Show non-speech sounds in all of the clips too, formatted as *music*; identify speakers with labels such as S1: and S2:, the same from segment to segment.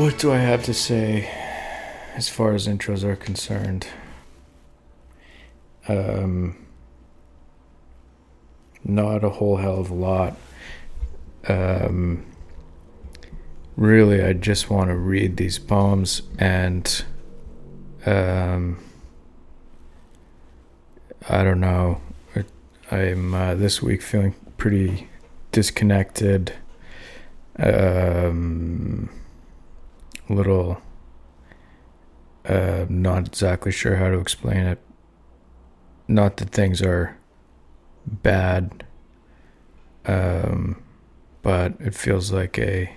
S1: What do I have to say as far as intros are concerned? Um, not a whole hell of a lot. Um, really, I just want to read these poems and um, I don't know. I'm uh, this week feeling pretty disconnected. Um, little uh, not exactly sure how to explain it. Not that things are bad, um, but it feels like a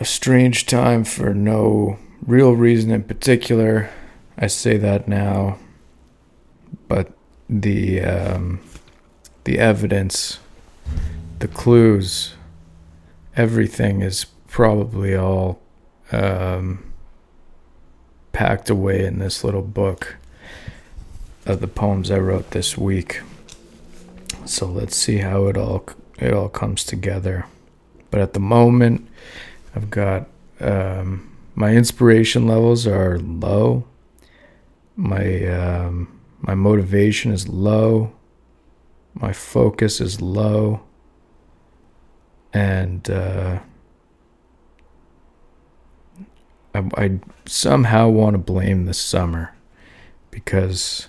S1: a strange time for no real reason in particular. I say that now, but the um, the evidence, the clues, everything is probably all um, packed away in this little book of the poems I wrote this week. So let's see how it all it all comes together. But at the moment, I've got um, my inspiration levels are low. My um, my motivation is low. My focus is low. And uh, I, I somehow want to blame the summer because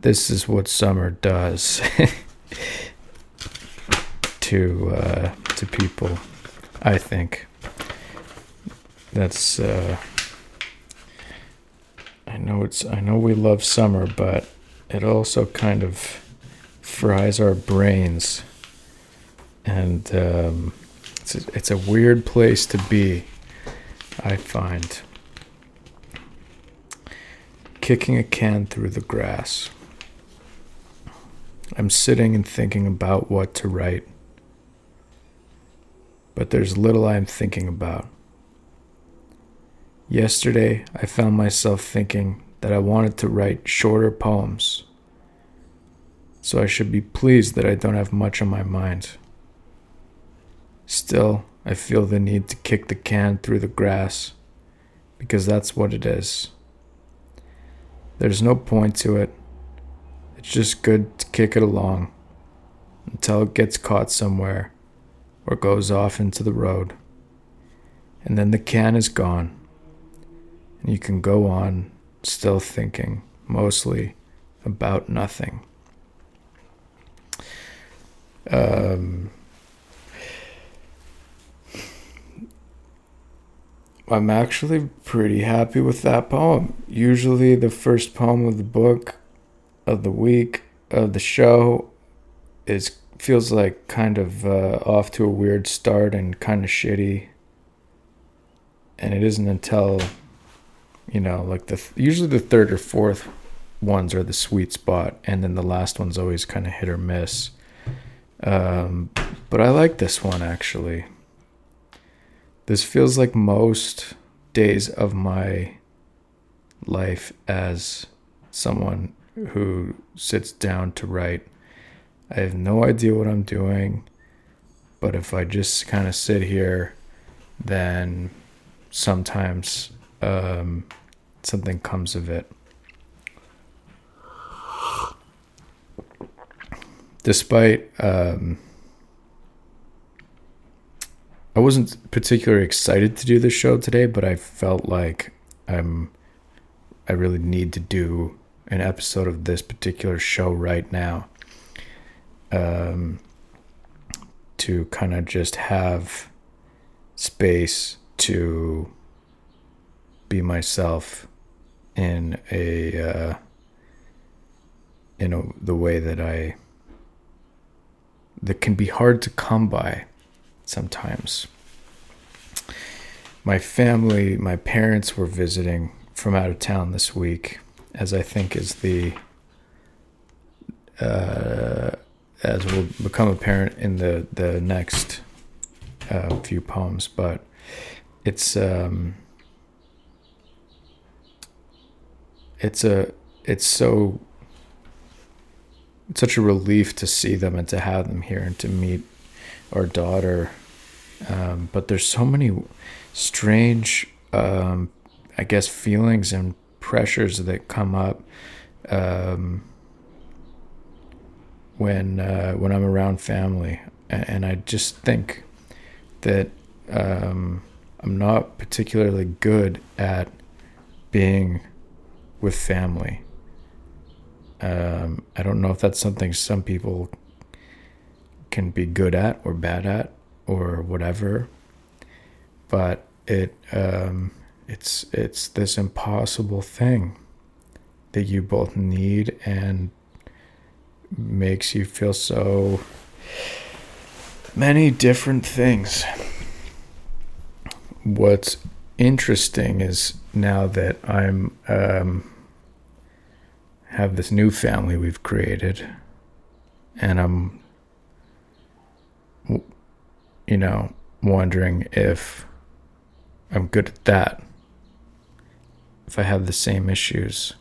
S1: this is what summer does *laughs* to uh, to people. I think that's. Uh, I know it's. I know we love summer, but it also kind of fries our brains, and um, it's a, it's a weird place to be. I find kicking a can through the grass. I'm sitting and thinking about what to write, but there's little I'm thinking about. Yesterday, I found myself thinking that I wanted to write shorter poems, so I should be pleased that I don't have much on my mind. Still, I feel the need to kick the can through the grass because that's what it is. There's no point to it. It's just good to kick it along until it gets caught somewhere or goes off into the road. And then the can is gone. And you can go on still thinking mostly about nothing. Um, I'm actually pretty happy with that poem. Usually, the first poem of the book, of the week, of the show, is feels like kind of uh, off to a weird start and kind of shitty. And it isn't until, you know, like the usually the third or fourth ones are the sweet spot, and then the last one's always kind of hit or miss. Um, but I like this one actually. This feels like most days of my life as someone who sits down to write. I have no idea what I'm doing, but if I just kind of sit here, then sometimes um, something comes of it. Despite um, I wasn't particularly excited to do this show today, but I felt like I'm I really need to do an episode of this particular show right now. Um to kind of just have space to be myself in a uh, in a, the way that I that can be hard to come by sometimes. My family, my parents were visiting from out of town this week, as I think is the uh, as will become apparent in the the next uh, few poems. But it's um, it's a it's so it's such a relief to see them and to have them here and to meet our daughter Um, but there's so many strange, um, I guess, feelings and pressures that come up um, when uh, when I'm around family, and, I just think that um, I'm not particularly good at being with family. Um, I don't know if that's something some people can be good at or bad at or whatever, but it um, it's it's this impossible thing that you both need and makes you feel so many different things. What's interesting is now that I'm um, have this new family we've created, and I'm, you know, wondering if I'm good at that. If I have the same issues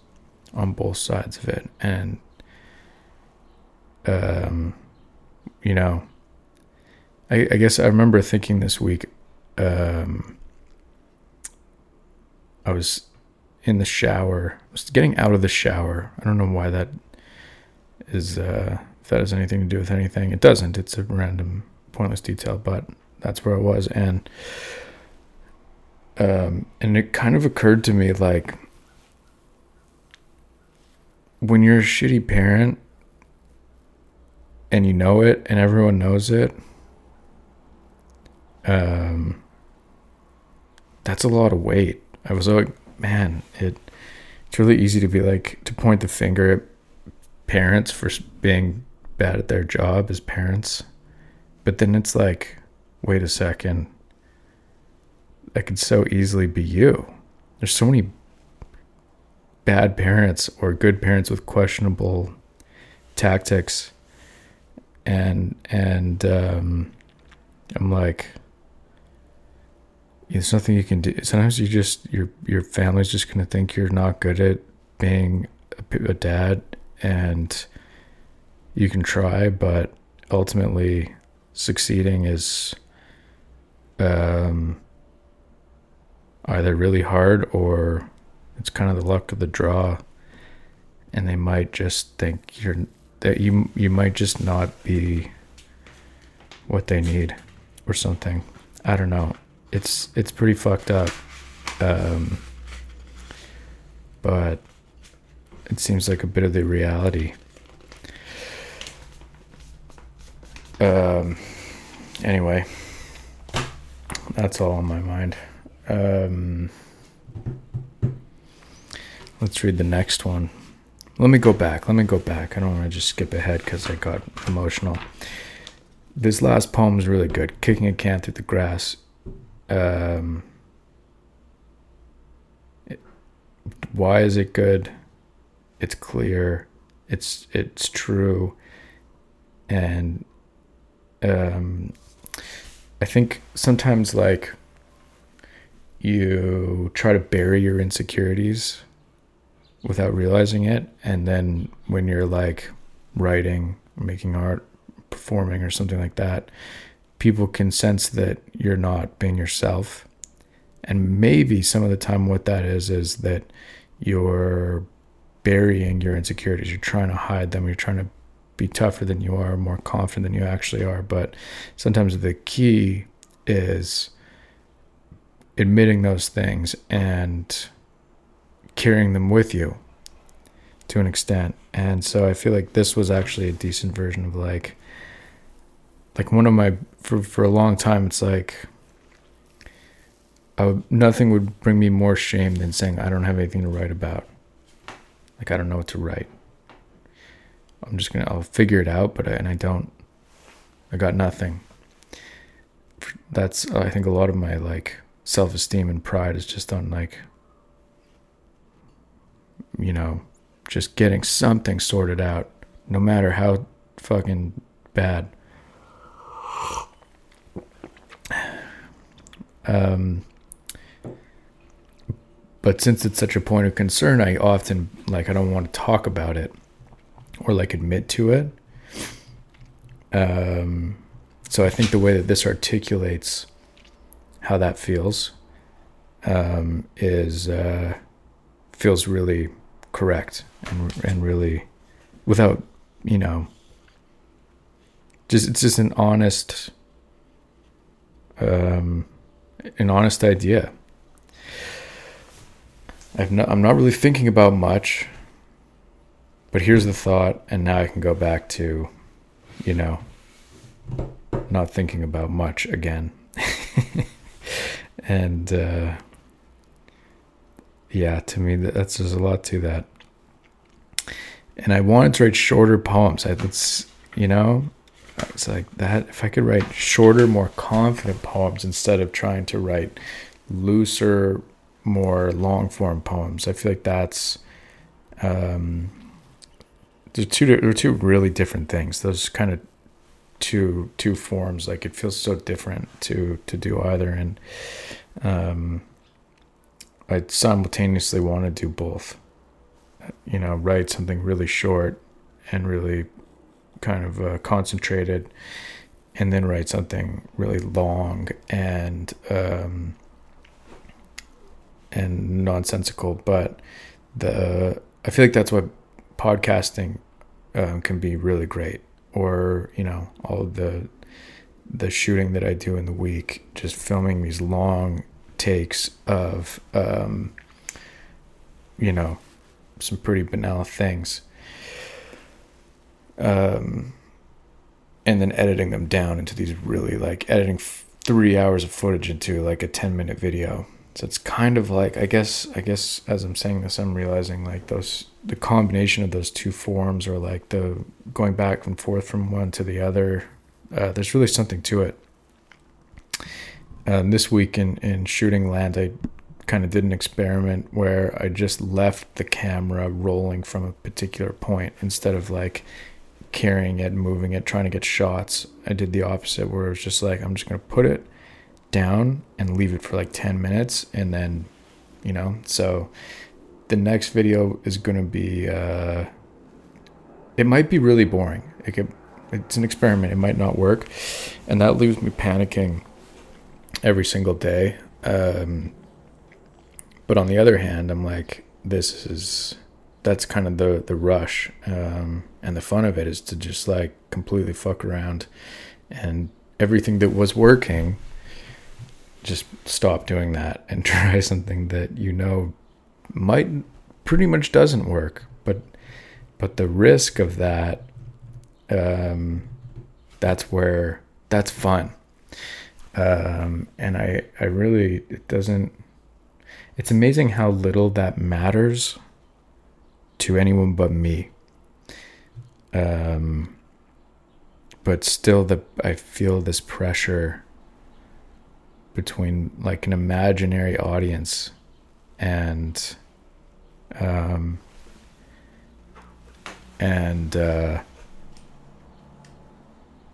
S1: on both sides of it, and um, you know, I, I guess I remember thinking this week. Um, I was in the shower. I was getting out of the shower. I don't know why that is. Uh, if that has anything to do with anything, it doesn't. It's a random, pointless detail, but that's where I was, and um, and it kind of occurred to me like when you're a shitty parent and you know it and everyone knows it um that's a lot of weight. I was like man it it's really easy to be like to point the finger at parents for being bad at their job as parents but then it's like wait a second. That could so easily be you. There's so many bad parents or good parents with questionable tactics. And and um, I'm like, there's nothing you can do. Sometimes you just your your family's just gonna think you're not good at being a, a dad, and you can try, but ultimately succeeding is um, either really hard or it's kind of the luck of the draw and they might just think you're that you you might just not be what they need or something. I don't know. It's it's pretty fucked up. Um, but it seems like a bit of the reality. Um, anyway, that's all on my mind. Um, let's read the next one. Let me go back. Let me go back. I don't want to just skip ahead because I got emotional. This last poem is really good. Kicking a can through the grass. Um, it, why is it good? It's clear. It's it's true. And um, I think sometimes like you try to bury your insecurities without realizing it. And then when you're like writing, making art, performing, or something like that, people can sense that you're not being yourself. And maybe some of the time, what that is, is that you're burying your insecurities. You're trying to hide them. You're trying to be tougher than you are, more confident than you actually are. But sometimes the key is admitting those things and carrying them with you to an extent. And so I feel like this was actually a decent version of like like one of my for for a long time it's like would, nothing would bring me more shame than saying I don't have anything to write about. Like I don't know what to write. I'm just gonna I'll figure it out, but I, and I don't. I got nothing. That's I think a lot of my like self esteem and pride is just on like you know, just getting something sorted out, no matter how fucking bad. Um, but since it's such a point of concern, I often like I don't want to talk about it or like admit to it. Um, so I think the way that this articulates how that feels um, is uh, feels really correct and and really without you know just it's just an honest um, an honest idea. I've not, I'm not really thinking about much, but here's the thought, and now I can go back to, you know, not thinking about much again. *laughs* and uh, yeah, to me, that's there's a lot to that. And I wanted to write shorter poems. I, that's you know, it's like that. If I could write shorter, more confident poems instead of trying to write looser, more long form poems, I feel like that's um, there's two they're two really different things. Those kind of two two forms. Like it feels so different to to do either, and um, I simultaneously want to do both. You know, write something really short and really kind of uh, concentrated, and then write something really long and um, and nonsensical. But the I feel like that's what podcasting um, can be really great, or you know, all the the shooting that I do in the week, just filming these long takes of um, you know some pretty banal things. Um, and then editing them down into these really like editing f- three hours of footage into like a 10 minute video so it's kind of like i guess i guess as i'm saying this i'm realizing like those the combination of those two forms or like the going back and forth from one to the other uh, there's really something to it um, this week in, in shooting land i kind of did an experiment where i just left the camera rolling from a particular point instead of like carrying it, moving it, trying to get shots. I did the opposite where it was just like I'm just gonna put it down and leave it for like 10 minutes and then you know so the next video is gonna be uh it might be really boring. It could, it's an experiment. It might not work. And that leaves me panicking every single day. Um but on the other hand i'm like this is that's kind of the the rush um, and the fun of it is to just like completely fuck around and everything that was working just stop doing that and *laughs* try something that you know might pretty much doesn't work but but the risk of that um, that's where that's fun um, and i i really it doesn't it's amazing how little that matters to anyone but me. Um, but still, the I feel this pressure between like an imaginary audience and um, and uh,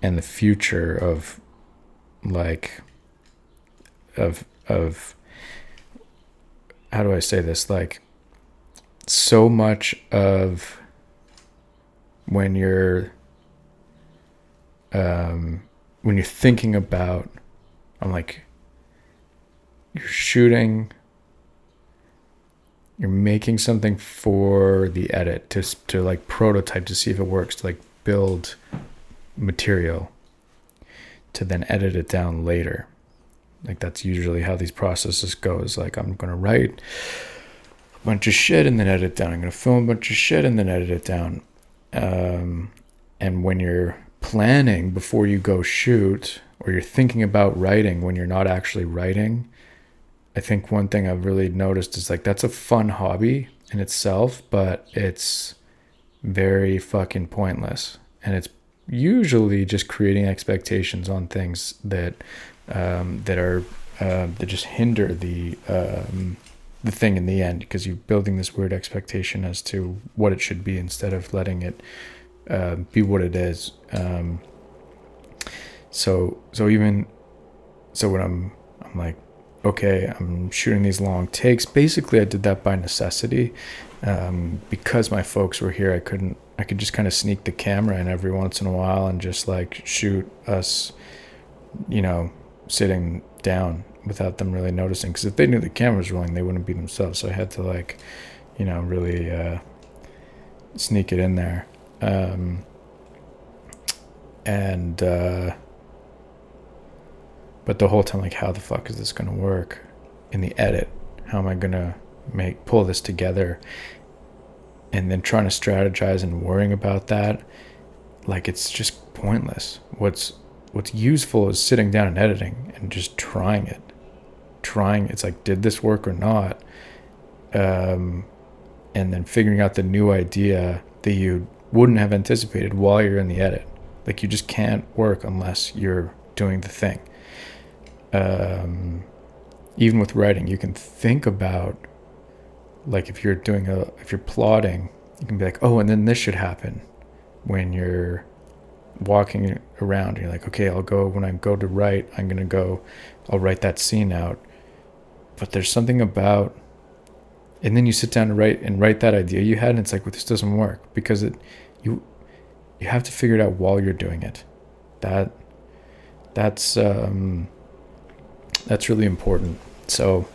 S1: and the future of like of of how do I say this? Like so much of when you're um, when you're thinking about I'm like you're shooting you're making something for the edit to to like prototype to see if it works to like build material to then edit it down later like that's usually how these processes goes like i'm going to write a bunch of shit and then edit it down. I'm going to film a bunch of shit and then edit it down. Um, and when you're planning before you go shoot or you're thinking about writing when you're not actually writing, I think one thing I've really noticed is like that's a fun hobby in itself, but it's very fucking pointless. And it's usually just creating expectations on things that um, that are uh, that just hinder the um, the thing in the end because you're building this weird expectation as to what it should be instead of letting it uh, be what it is. Um, so so even so when I'm I'm like okay I'm shooting these long takes. Basically, I did that by necessity um, because my folks were here. I couldn't I could just kind of sneak the camera in every once in a while and just like shoot us, you know, sitting down without them really noticing. Because if they knew the camera was rolling, they wouldn't be themselves. So I had to like, you know, really uh, sneak it in there. Um, and uh, but the whole time, like, how the fuck is this gonna work in the edit? How am I gonna make pull this together? And then trying to strategize and worrying about that, like it's just pointless. What's what's useful is sitting down and editing and just trying it. Trying it's like, did this work or not? Um, and then figuring out the new idea that you wouldn't have anticipated while you're in the edit. Like you just can't work unless you're doing the thing. Um, even with writing, you can think about like if you're doing a if you're plotting, you can be like, oh, and then this should happen when you're walking around. You're like, okay, I'll go when I go to write. I'm gonna go. I'll write that scene out. But there's something about and then you sit down to write and write that idea you had and it's like well this doesn't work because it you you have to figure it out while you're doing it that that's um that's really important. So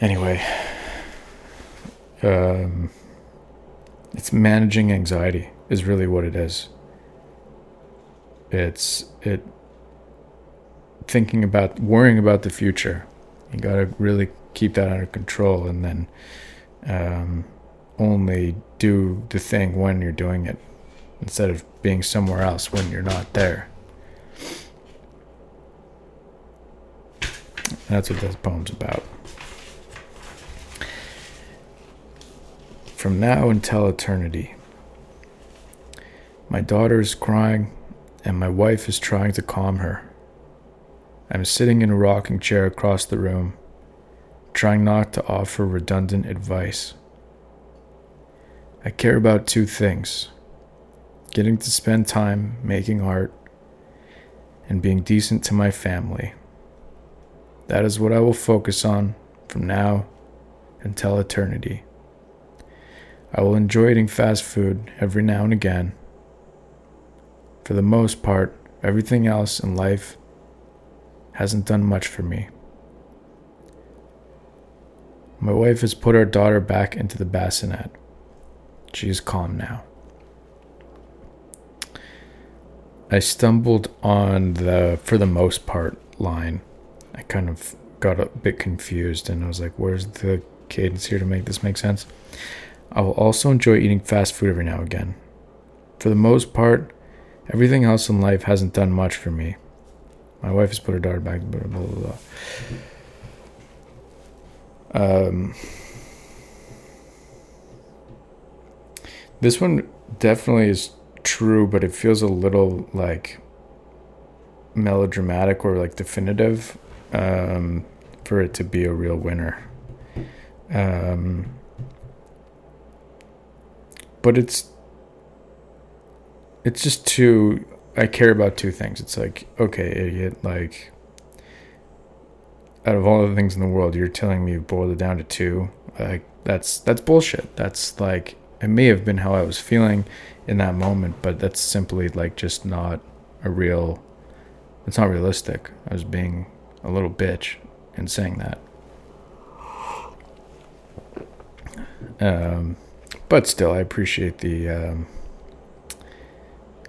S1: anyway um it's managing anxiety is really what it is. It's it thinking about worrying about the future. You got to really keep that under control and then um, only do the thing when you're doing it instead of being somewhere else when you're not there. That's what this poem's about. From now until eternity. My daughter is crying, and my wife is trying to calm her. I'm sitting in a rocking chair across the room, trying not to offer redundant advice. I care about two things getting to spend time making art and being decent to my family. That is what I will focus on from now until eternity. I will enjoy eating fast food every now and again. For the most part, everything else in life hasn't done much for me. My wife has put our daughter back into the bassinet. She is calm now. I stumbled on the for the most part line. I kind of got a bit confused and I was like, where's the cadence here to make this make sense? I will also enjoy eating fast food every now and again. For the most part, everything else in life hasn't done much for me. My wife has put her daughter back, blah, blah, blah, blah. Um, this one definitely is true, but it feels a little like melodramatic or like definitive um, for it to be a real winner. Um, but it's it's just too I care about two things. It's like, okay, idiot, like out of all the things in the world, you're telling me you boiled it down to two. Like that's that's bullshit. That's like it may have been how I was feeling in that moment, but that's simply like just not a real it's not realistic. I was being a little bitch in saying that. Um, but still, I appreciate the um,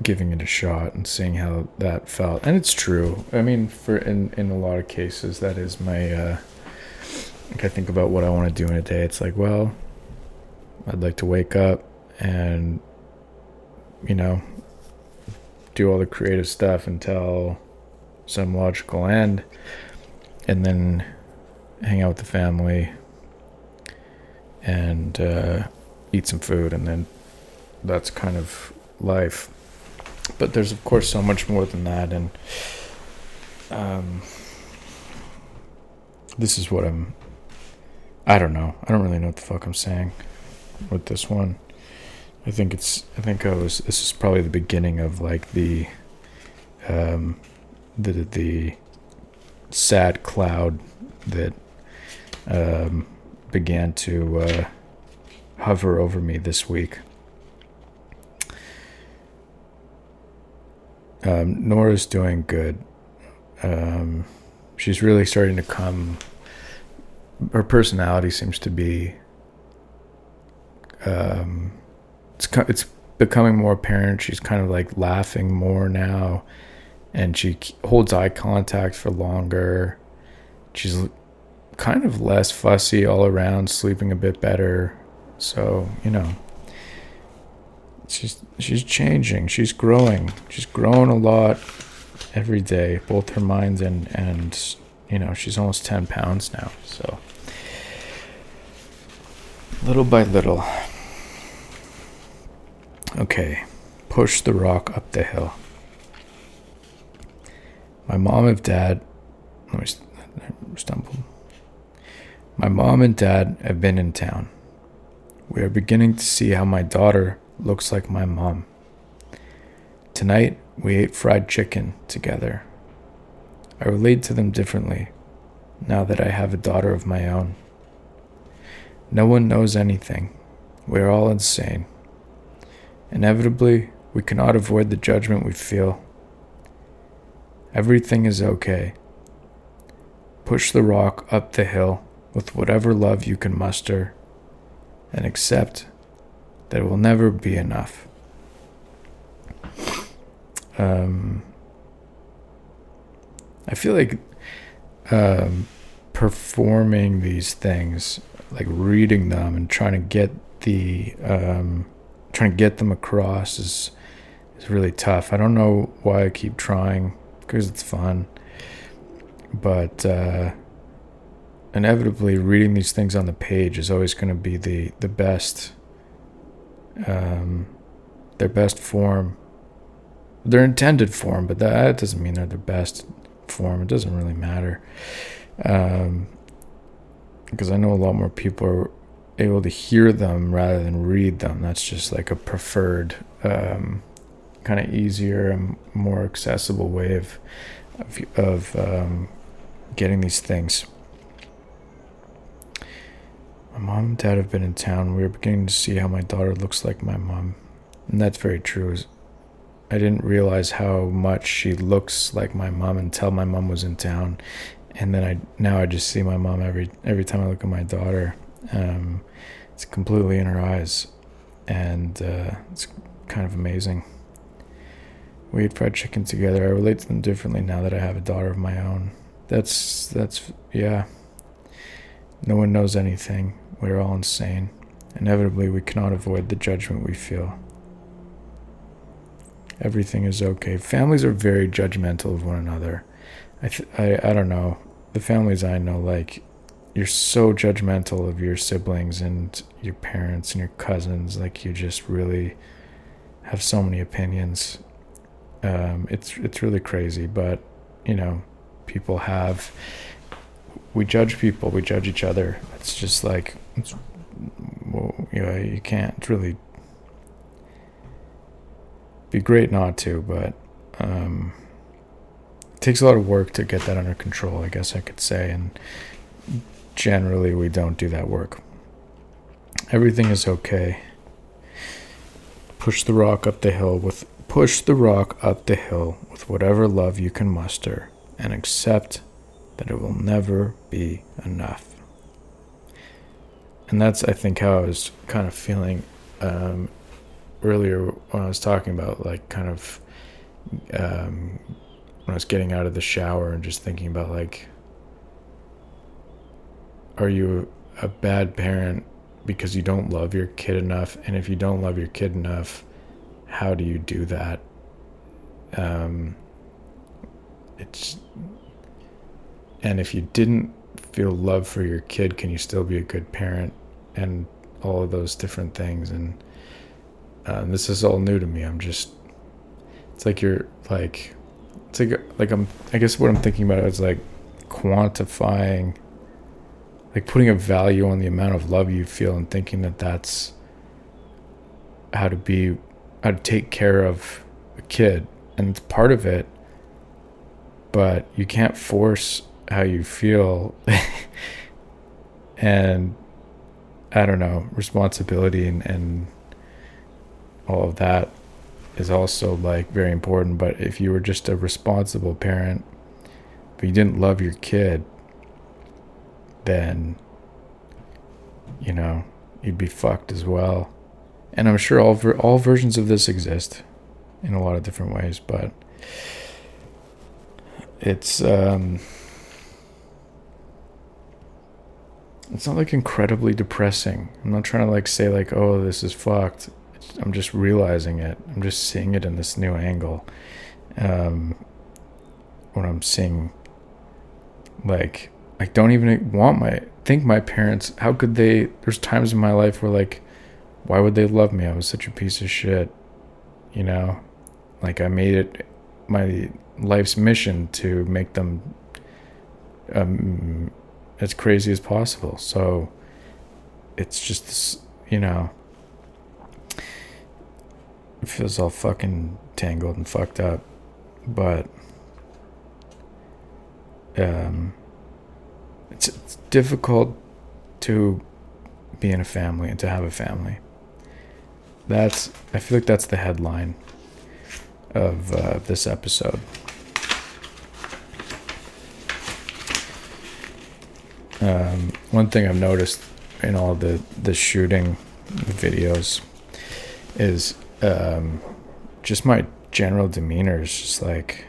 S1: giving it a shot and seeing how that felt. And it's true. I mean, for in in a lot of cases, that is my. Uh, like I think about what I want to do in a day. It's like, well, I'd like to wake up and, you know, do all the creative stuff until some logical end, and then hang out with the family and uh, eat some food, and then that's kind of life. But there's of course so much more than that and um, this is what i'm i don't know. I don't really know what the fuck i'm saying with this one. I think it's i think i was this is probably the beginning of like the um the the sad cloud that um began to uh hover over me this week Um, Nora's doing good. Um, she's really starting to come. Her personality seems to be. Um, it's it's becoming more apparent. She's kind of like laughing more now, and she holds eye contact for longer. She's kind of less fussy all around, sleeping a bit better. So you know, she's she's changing. She's growing. She's growing a lot every day, both her mind and and you know she's almost ten pounds now. So little by little. Okay, push the rock up the hill. My mom and dad, let me stumble. My mom and dad have been in town. We are beginning to see how my daughter looks like my mom. Tonight, we ate fried chicken together. I relate to them differently now that I have a daughter of my own. No one knows anything. We are all insane. Inevitably, we cannot avoid the judgment we feel. Everything is okay. Push the rock up the hill with whatever love you can muster and accept that it will never be enough. Um, I feel like um, performing these things, like reading them and trying to get the um, trying to get them across is is really tough. I don't know why I keep trying because it's fun, but uh, inevitably reading these things on the page is always going to be the the best um, their best form. Their intended form but that doesn't mean they're their best form. It doesn't really matter. Um, because I know a lot more people are able to hear them rather than read them. That's just like a preferred um, kind of easier and more accessible way of of, of um, getting these things my mom and dad have been in town. We are beginning to see how my daughter looks like my mom. And that's very true. I didn't realize how much she looks like my mom until my mom was in town. And then I now I just see my mom every every time I look at my daughter. Um, it's completely in her eyes, and uh, it's kind of amazing. We ate fried chicken together. I relate to them differently now that I have a daughter of my own. That's that's yeah. No one knows anything. We are all insane. Inevitably, we cannot avoid the judgment we feel. Everything is okay. Families are very judgmental of one another. I, th- I, I don't know. The families I know, like, you're so judgmental of your siblings and your parents and your cousins. Like, you just really have so many opinions. Um, it's it's really crazy, but you know, people have we judge people, we judge each other. It's just like, it's, well, you know, you can't really be great not to, but um, it takes a lot of work to get that under control, I guess I could say. And generally, we don't do that work. Everything is okay. Push the rock up the hill with push the rock up the hill with whatever love you can muster and accept that it will never be enough. And that's, I think, how I was kind of feeling um, earlier when I was talking about, like, kind of um, when I was getting out of the shower and just thinking about, like, are you a bad parent because you don't love your kid enough? And if you don't love your kid enough, how do you do that? Um, it's and if you didn't feel love for your kid, can you still be a good parent? And all of those different things. And uh, this is all new to me. I'm just, it's like you're like, it's like, like I'm, I guess what I'm thinking about is like quantifying, like putting a value on the amount of love you feel and thinking that that's how to be, how to take care of a kid. And it's part of it, but you can't force how you feel *laughs* and I don't know, responsibility and, and all of that is also like very important. But if you were just a responsible parent, but you didn't love your kid, then, you know, you'd be fucked as well. And I'm sure all ver- all versions of this exist in a lot of different ways, but it's um it's not like incredibly depressing. I'm not trying to like say like, "Oh, this is fucked." It's, I'm just realizing it. I'm just seeing it in this new angle. Um when I'm seeing like I don't even want my think my parents how could they there's times in my life where like why would they love me? I was such a piece of shit. You know? Like I made it my life's mission to make them um, as crazy as possible. So it's just this, you know, it feels all fucking tangled and fucked up, but um, it's, it's difficult to be in a family and to have a family. That's I feel like that's the headline of uh, this episode. Um, one thing I've noticed in all the the shooting videos is um, just my general demeanor is just like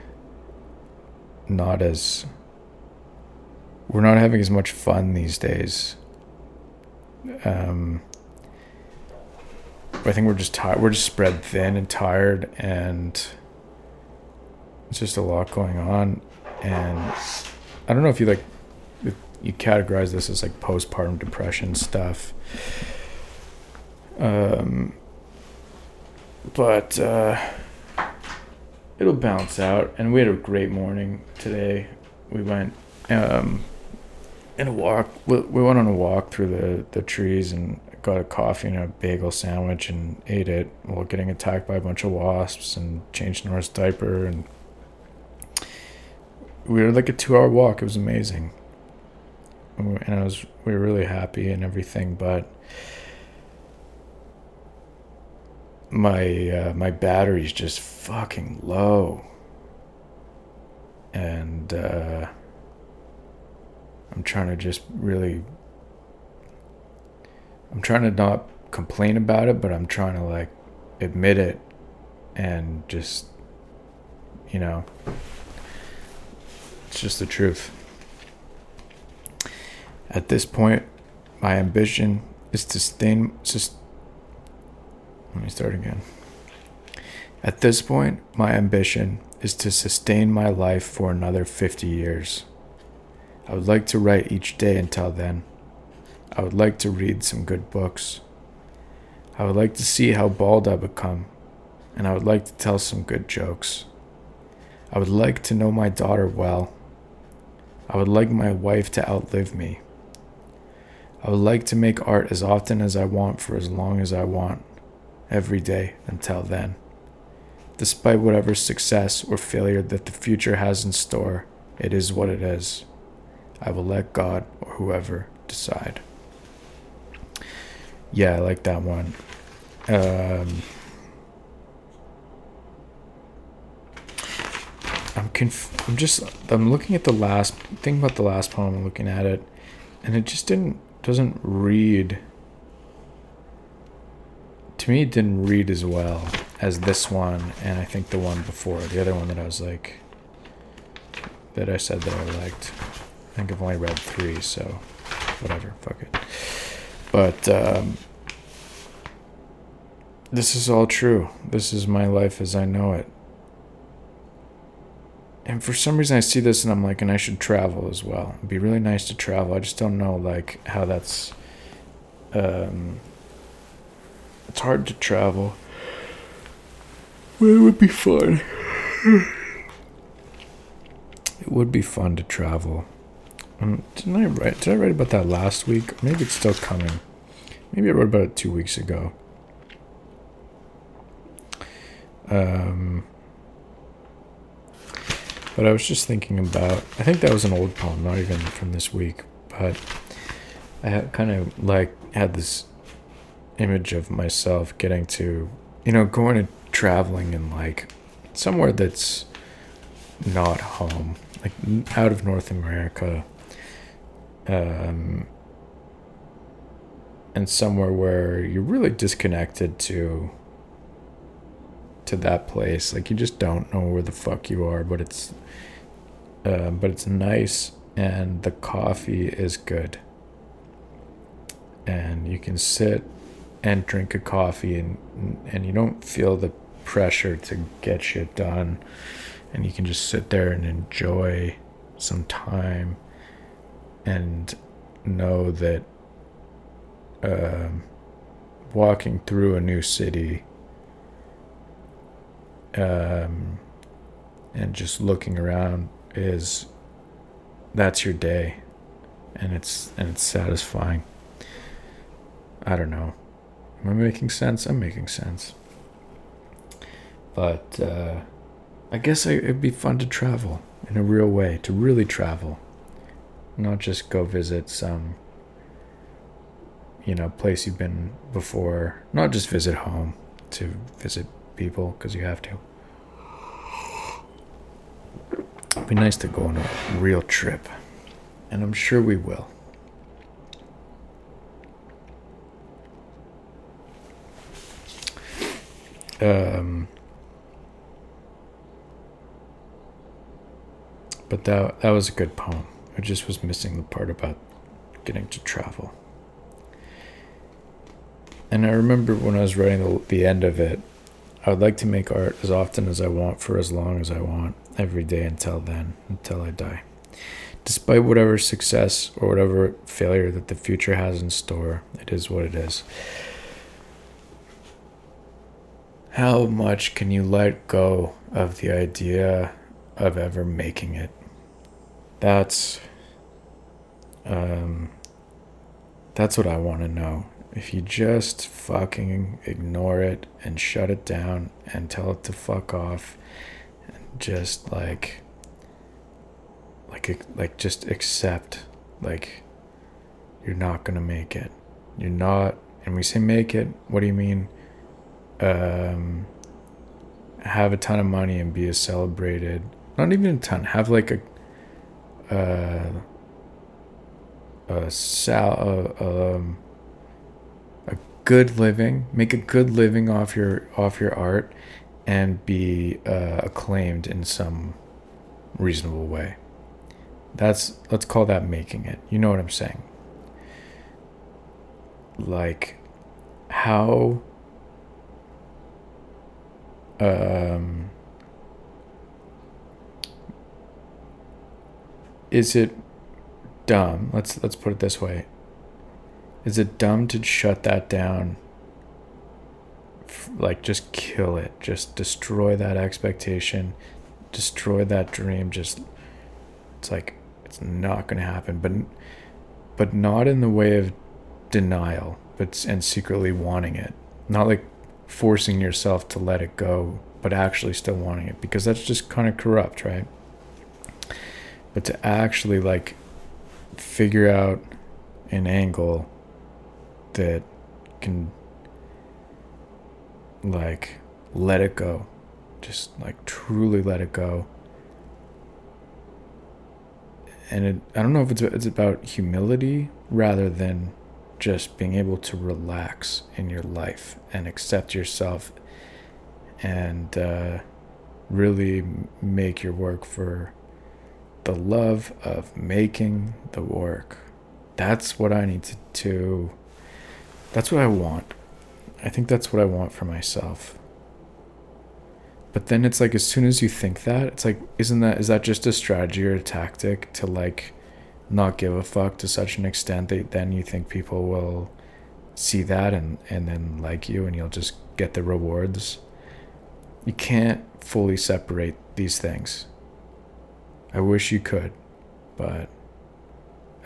S1: not as we're not having as much fun these days. Um, I think we're just tired. We're just spread thin and tired, and it's just a lot going on. And I don't know if you like you categorize this as like postpartum depression stuff. Um, but uh, it'll bounce out. And we had a great morning today. We went um, in a walk. We went on a walk through the, the trees and got a coffee and a bagel sandwich and ate it while getting attacked by a bunch of wasps and changed Nora's diaper and we were like a two hour walk. It was amazing and I was we were really happy and everything, but my uh, my battery's just fucking low, and uh, I'm trying to just really. I'm trying to not complain about it, but I'm trying to like admit it and just, you know, it's just the truth. At this point, my ambition is to sustain. Just Let me start again. At this point, my ambition is to sustain my life for another 50 years. I would like to write each day until then. I would like to read some good books. I would like to see how bald I become, and I would like to tell some good jokes. I would like to know my daughter well. I would like my wife to outlive me. I would like to make art as often as I want for as long as I want, every day until then. Despite whatever success or failure that the future has in store, it is what it is. I will let God or whoever decide. Yeah, I like that one. Um, I'm conf- I'm just I'm looking at the last thing about the last poem. I'm looking at it, and it just didn't doesn't read to me it didn't read as well as this one and I think the one before the other one that I was like that I said that I liked I think I've only read three so whatever fuck it but um, this is all true this is my life as I know it and for some reason I see this and I'm like, and I should travel as well. It'd be really nice to travel. I just don't know like how that's. Um, it's hard to travel, but it would be fun. it would be fun to travel. Um, didn't I write? Did I write about that last week? Maybe it's still coming. Maybe I wrote about it two weeks ago. Um, but I was just thinking about, I think that was an old poem, not even from this week, but I kind of like had this image of myself getting to, you know, going and traveling and like somewhere that's not home, like out of North America, um, and somewhere where you're really disconnected to to that place. Like you just don't know where the fuck you are, but it's uh, but it's nice and the coffee is good. And you can sit and drink a coffee and and you don't feel the pressure to get shit done and you can just sit there and enjoy some time and know that um, walking through a new city um, and just looking around is that's your day and it's and it's satisfying. I don't know. Am i making sense? I'm making sense. But uh, i guess it'd be fun to travel in a real way to really travel not just go visit some you know place you've been before not just visit home to visit people because you have to It'd be nice to go on a real trip. And I'm sure we will. Um, but that that was a good poem. I just was missing the part about getting to travel. And I remember when I was writing the, the end of it, I would like to make art as often as I want for as long as I want every day until then, until I die. Despite whatever success or whatever failure that the future has in store, it is what it is. How much can you let go of the idea of ever making it? That's um that's what I want to know. If you just fucking ignore it and shut it down and tell it to fuck off and just like like like just accept like you're not gonna make it you're not and we say make it what do you mean um have a ton of money and be a celebrated not even a ton have like a uh a sal uh, um a good living make a good living off your off your art and be uh, acclaimed in some reasonable way. That's let's call that making it. You know what I'm saying? Like how um is it dumb? Let's let's put it this way. Is it dumb to shut that down? Like just kill it. Just destroy that expectation. Destroy that dream. Just it's like it's not going to happen. But but not in the way of denial but and secretly wanting it. Not like forcing yourself to let it go but actually still wanting it. Because that's just kind of corrupt right? But to actually like figure out an angle that can like let it go. Just like truly let it go. And it, i don't know if it's it's about humility rather than just being able to relax in your life and accept yourself and uh, really make your work for the love of making the work that's what i need to, do. that's what i want I think that's what I want for myself. But then it's like as soon as you think that, it's like isn't that is that just a strategy or a tactic to like not give a fuck to such an extent that then you think people will see that and and then like you and you'll just get the rewards. You can't fully separate these things. I wish you could, but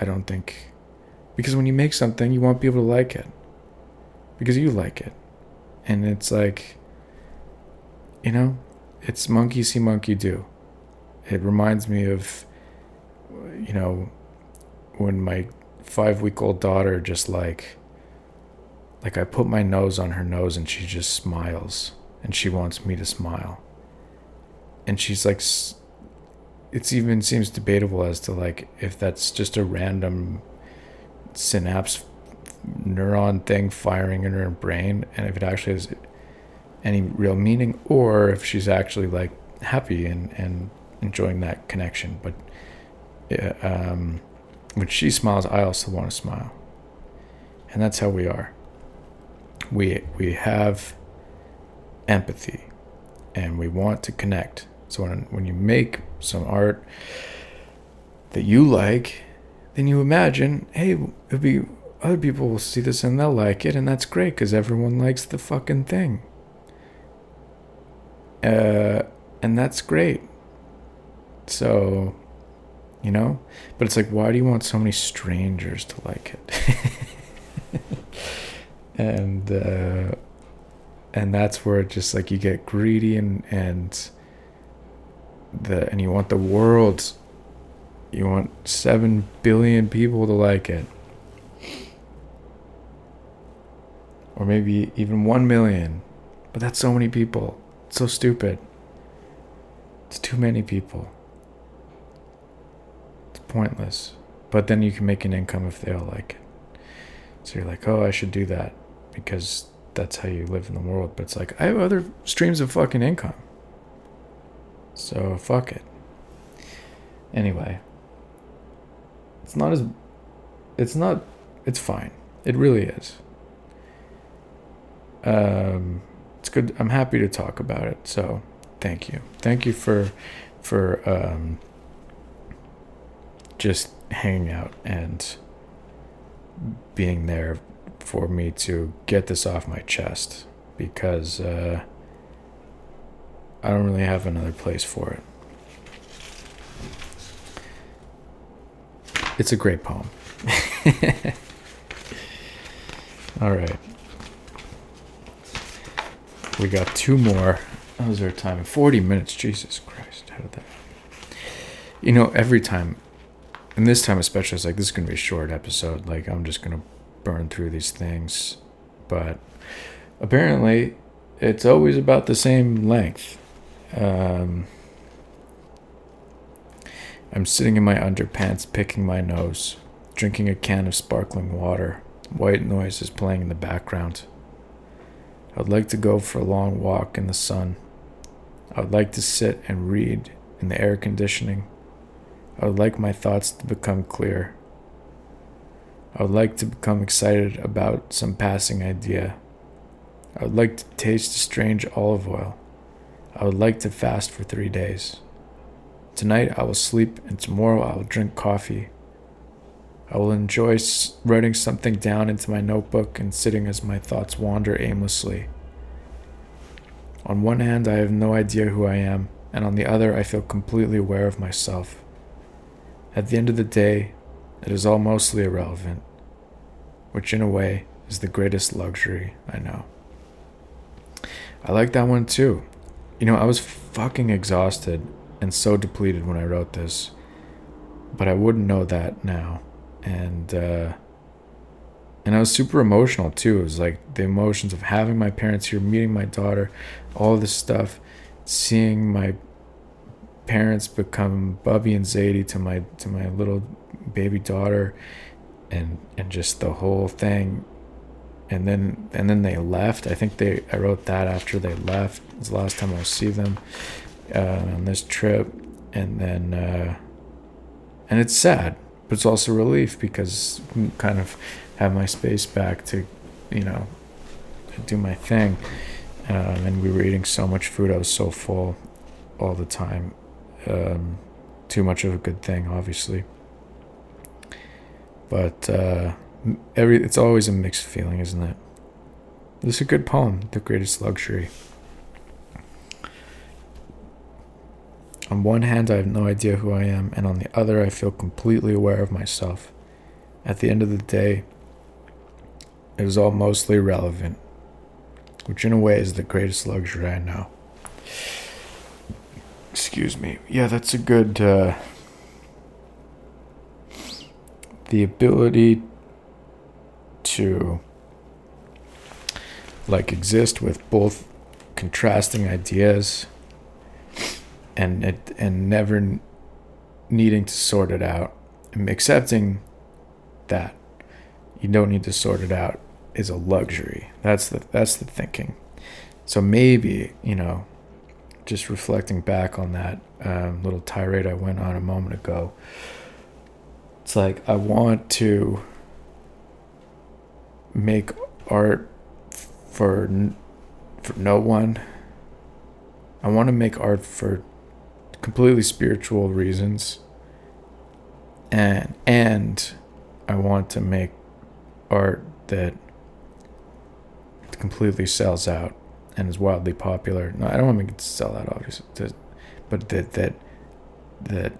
S1: I don't think because when you make something, you want people to like it because you like it. And it's like, you know, it's monkey see, monkey do. It reminds me of, you know, when my five week old daughter just like, like I put my nose on her nose and she just smiles and she wants me to smile. And she's like, it's even seems debatable as to like if that's just a random synapse neuron thing firing in her brain and if it actually has any real meaning or if she's actually like happy and and enjoying that connection. But um, when she smiles i also want to smile. And that's how we are. We we have empathy and we want to connect so when when you make some art that you like then you imagine hey it'll be other people will see this and they'll like it and that's great because everyone likes the fucking thing. Uh, and that's great. So you know? But it's like why do you want so many strangers to like it? *laughs* And uh, and that's where it just like you get greedy and and the and you want the world you want 7 billion people to like it. Or maybe even 1 million. But that's so many people. It's so stupid. It's too many people. It's pointless. But then you can make an income if they all like it. So you're like oh i should do that because that's how you live in the world. But it's like i have other streams of fucking income so fuck it. Anyway it's not as it's not it's fine. It really is. Um it's good i'm happy to talk about it so thank you. Thank you for for um just hanging out and being there for me to get this off my chest because uh, I don't really have another place for it. It's a great poem. *laughs* All right. We got two more. Was our time. 40 minutes. Jesus Christ. How did that? You know, every time, and this time especially, it's like, this is going to be a short episode. Like, I'm just going to burn through these things. But apparently, it's always about the same length. Um, I'm sitting in my underpants, picking my nose, drinking a can of sparkling water. White noise is playing in the background. I would like to go for a long walk in the sun. I would like to sit and read in the air conditioning. I would like my thoughts to become clear. I would like to become excited about some passing idea. I would like to taste a strange olive oil. I would like to fast for three days. Tonight I will sleep, and tomorrow I will drink coffee. I will enjoy writing something down into my notebook and sitting as my thoughts wander aimlessly. On one hand, I have no idea who I am, and on the other, I feel completely aware of myself. At the end of the day, it is all mostly irrelevant, which in a way is the greatest luxury I know. I like that one too. You know, I was fucking exhausted and so depleted when I wrote this, but I wouldn't know that now. And, uh, and I was super emotional too. It was like the emotions of having my parents here, meeting my daughter, all this stuff, seeing my parents become Bubby and Zadie to my to my little baby daughter and and just the whole thing and then and then they left. I think they i wrote that after they left. It was the last time i'll see them uh, on this trip. And then uh, and it's sad but it's also relief because I kind of have my space back to you know do my thing. Um, and we were eating so much food. I was so full all the time. Um, too much of a good thing obviously. But uh, every it's always a mixed feeling, isn't it? This is a good poem, The Greatest Luxury. On one hand, I have no idea who I am, and on the other, I feel completely aware of myself. At the end of the day, it is all mostly relevant, which in a way is the greatest luxury I know. Excuse me. Yeah, that's a good. Uh, the ability to like exist with both contrasting ideas and it and never needing to sort it out and accepting that you don't need to sort it out is a luxury. That's the that's the thinking. So maybe you know, just reflecting back on that um, little tirade I went on a moment ago. It's like I want to make art for for no one. I want to make art for completely spiritual reasons. And and I want to make art that completely sells out and is wildly popular. No, I don't want to make it sell out, obviously, but that that that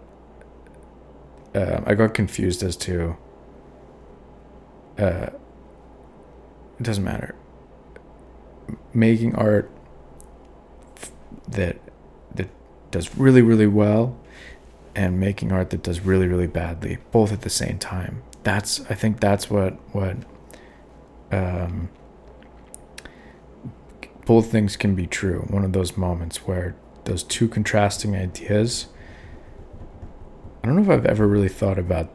S1: uh, I got confused as to. Uh, it doesn't matter. Making art that that does really really well, and making art that does really really badly, both at the same time. That's I think that's what what. Um, both things can be true. One of those moments where those two contrasting ideas. I don't know if I've ever really thought about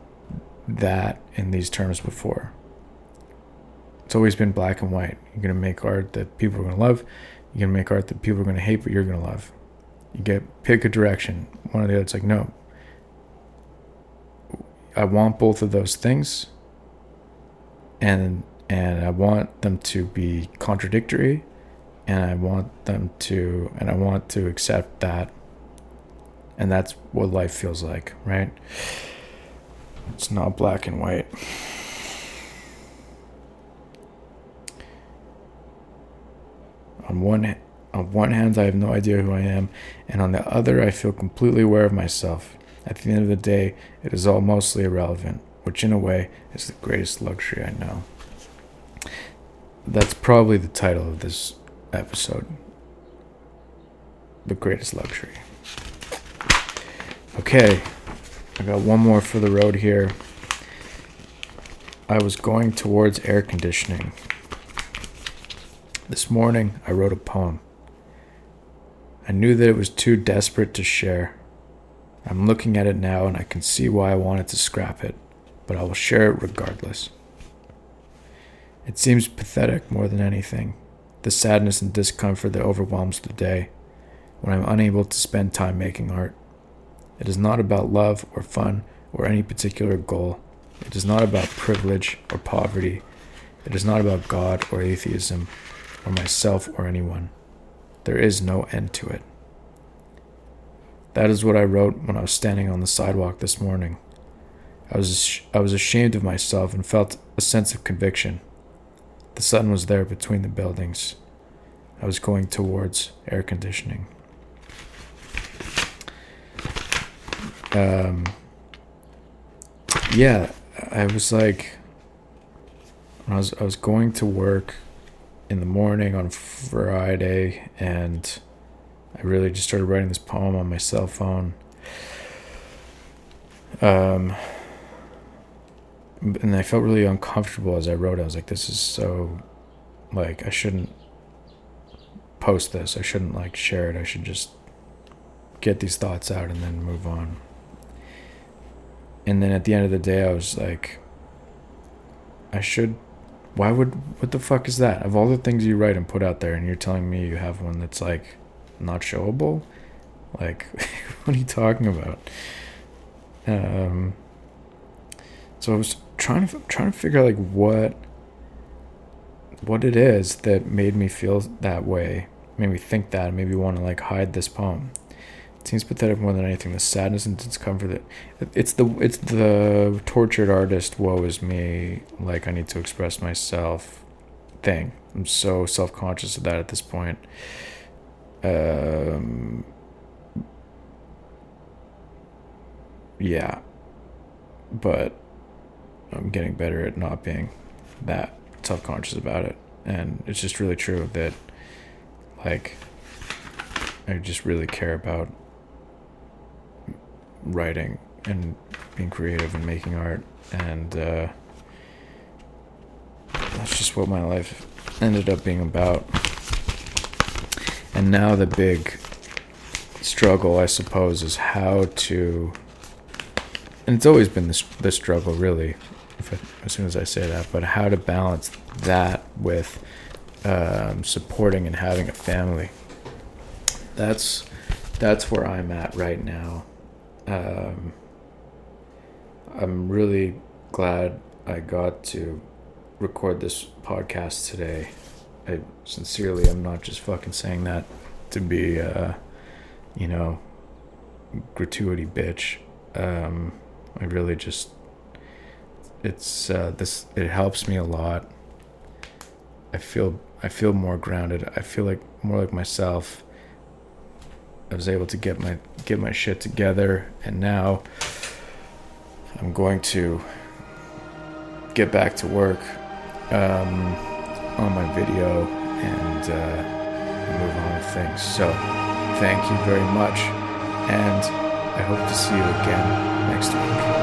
S1: that in these terms before. It's always been black and white. You're going to make art that people are going to love. You're going to make art that people are going to hate, but you're going to love. You get pick a direction. One or the other. It's like, no. I want both of those things. And and I want them to be contradictory and I want them to, and I want to accept that. And that's what life feels like, right? It's not black and white. On one, on one hand, I have no idea who I am, and on the other, I feel completely aware of myself. At the end of the day, it is all mostly irrelevant, which in a way is the greatest luxury I know. That's probably the title of this episode. The greatest luxury. Okay, I got one more for the road here. I was going towards air conditioning. This morning, I wrote a poem. I knew that it was too desperate to share. I'm looking at it now and I can see why I wanted to scrap it, but I will share it regardless. It seems pathetic more than anything the sadness and discomfort that overwhelms the day when I'm unable to spend time making art. It is not about love or fun or any particular goal. It is not about privilege or poverty. It is not about God or atheism or myself or anyone. There is no end to it. That is what I wrote when I was standing on the sidewalk this morning. I was, I was ashamed of myself and felt a sense of conviction. The sun was there between the buildings. I was going towards air conditioning. Um, yeah, I was like, I was I was going to work in the morning on Friday, and I really just started writing this poem on my cell phone. Um, and I felt really uncomfortable as I wrote. It. I was like, this is so, like, I shouldn't post this. I shouldn't, like, share it. I should just get these thoughts out and then move on. And then at the end of the day, I was like, I should. Why would. What the fuck is that? Of all the things you write and put out there, and you're telling me you have one that's, like, not showable? Like, *laughs* what are you talking about? Um, so I was trying to trying to figure out like what what it is that made me feel that way, made me think that, made me want to like hide this poem. Seems pathetic more than anything. The sadness and discomfort that it's the it's the tortured artist. Woe is me. Like I need to express myself. Thing. I'm so self conscious of that at this point. Um. Yeah. But I'm getting better at not being that self conscious about it. And it's just really true that, like, I just really care about writing and being creative and making art. And uh, that's just what my life ended up being about. And now the big struggle, I suppose, is how to and it's always been this the struggle, really, if, as soon as I say that, but how to balance that with um, supporting and having a family. That's that's where I'm at right now. Um, I'm really glad I got to record this podcast today. I sincerely, I'm not just fucking saying that to be, uh, you know, gratuity bitch. Um, I really just, it's uh, this. It helps me a lot. I feel I feel more grounded. I feel like more like myself. I was able to get my get my shit together, and now I'm going to get back to work um, on my video and, uh, move on with things. So, thank you very much, and I hope to see you again next week.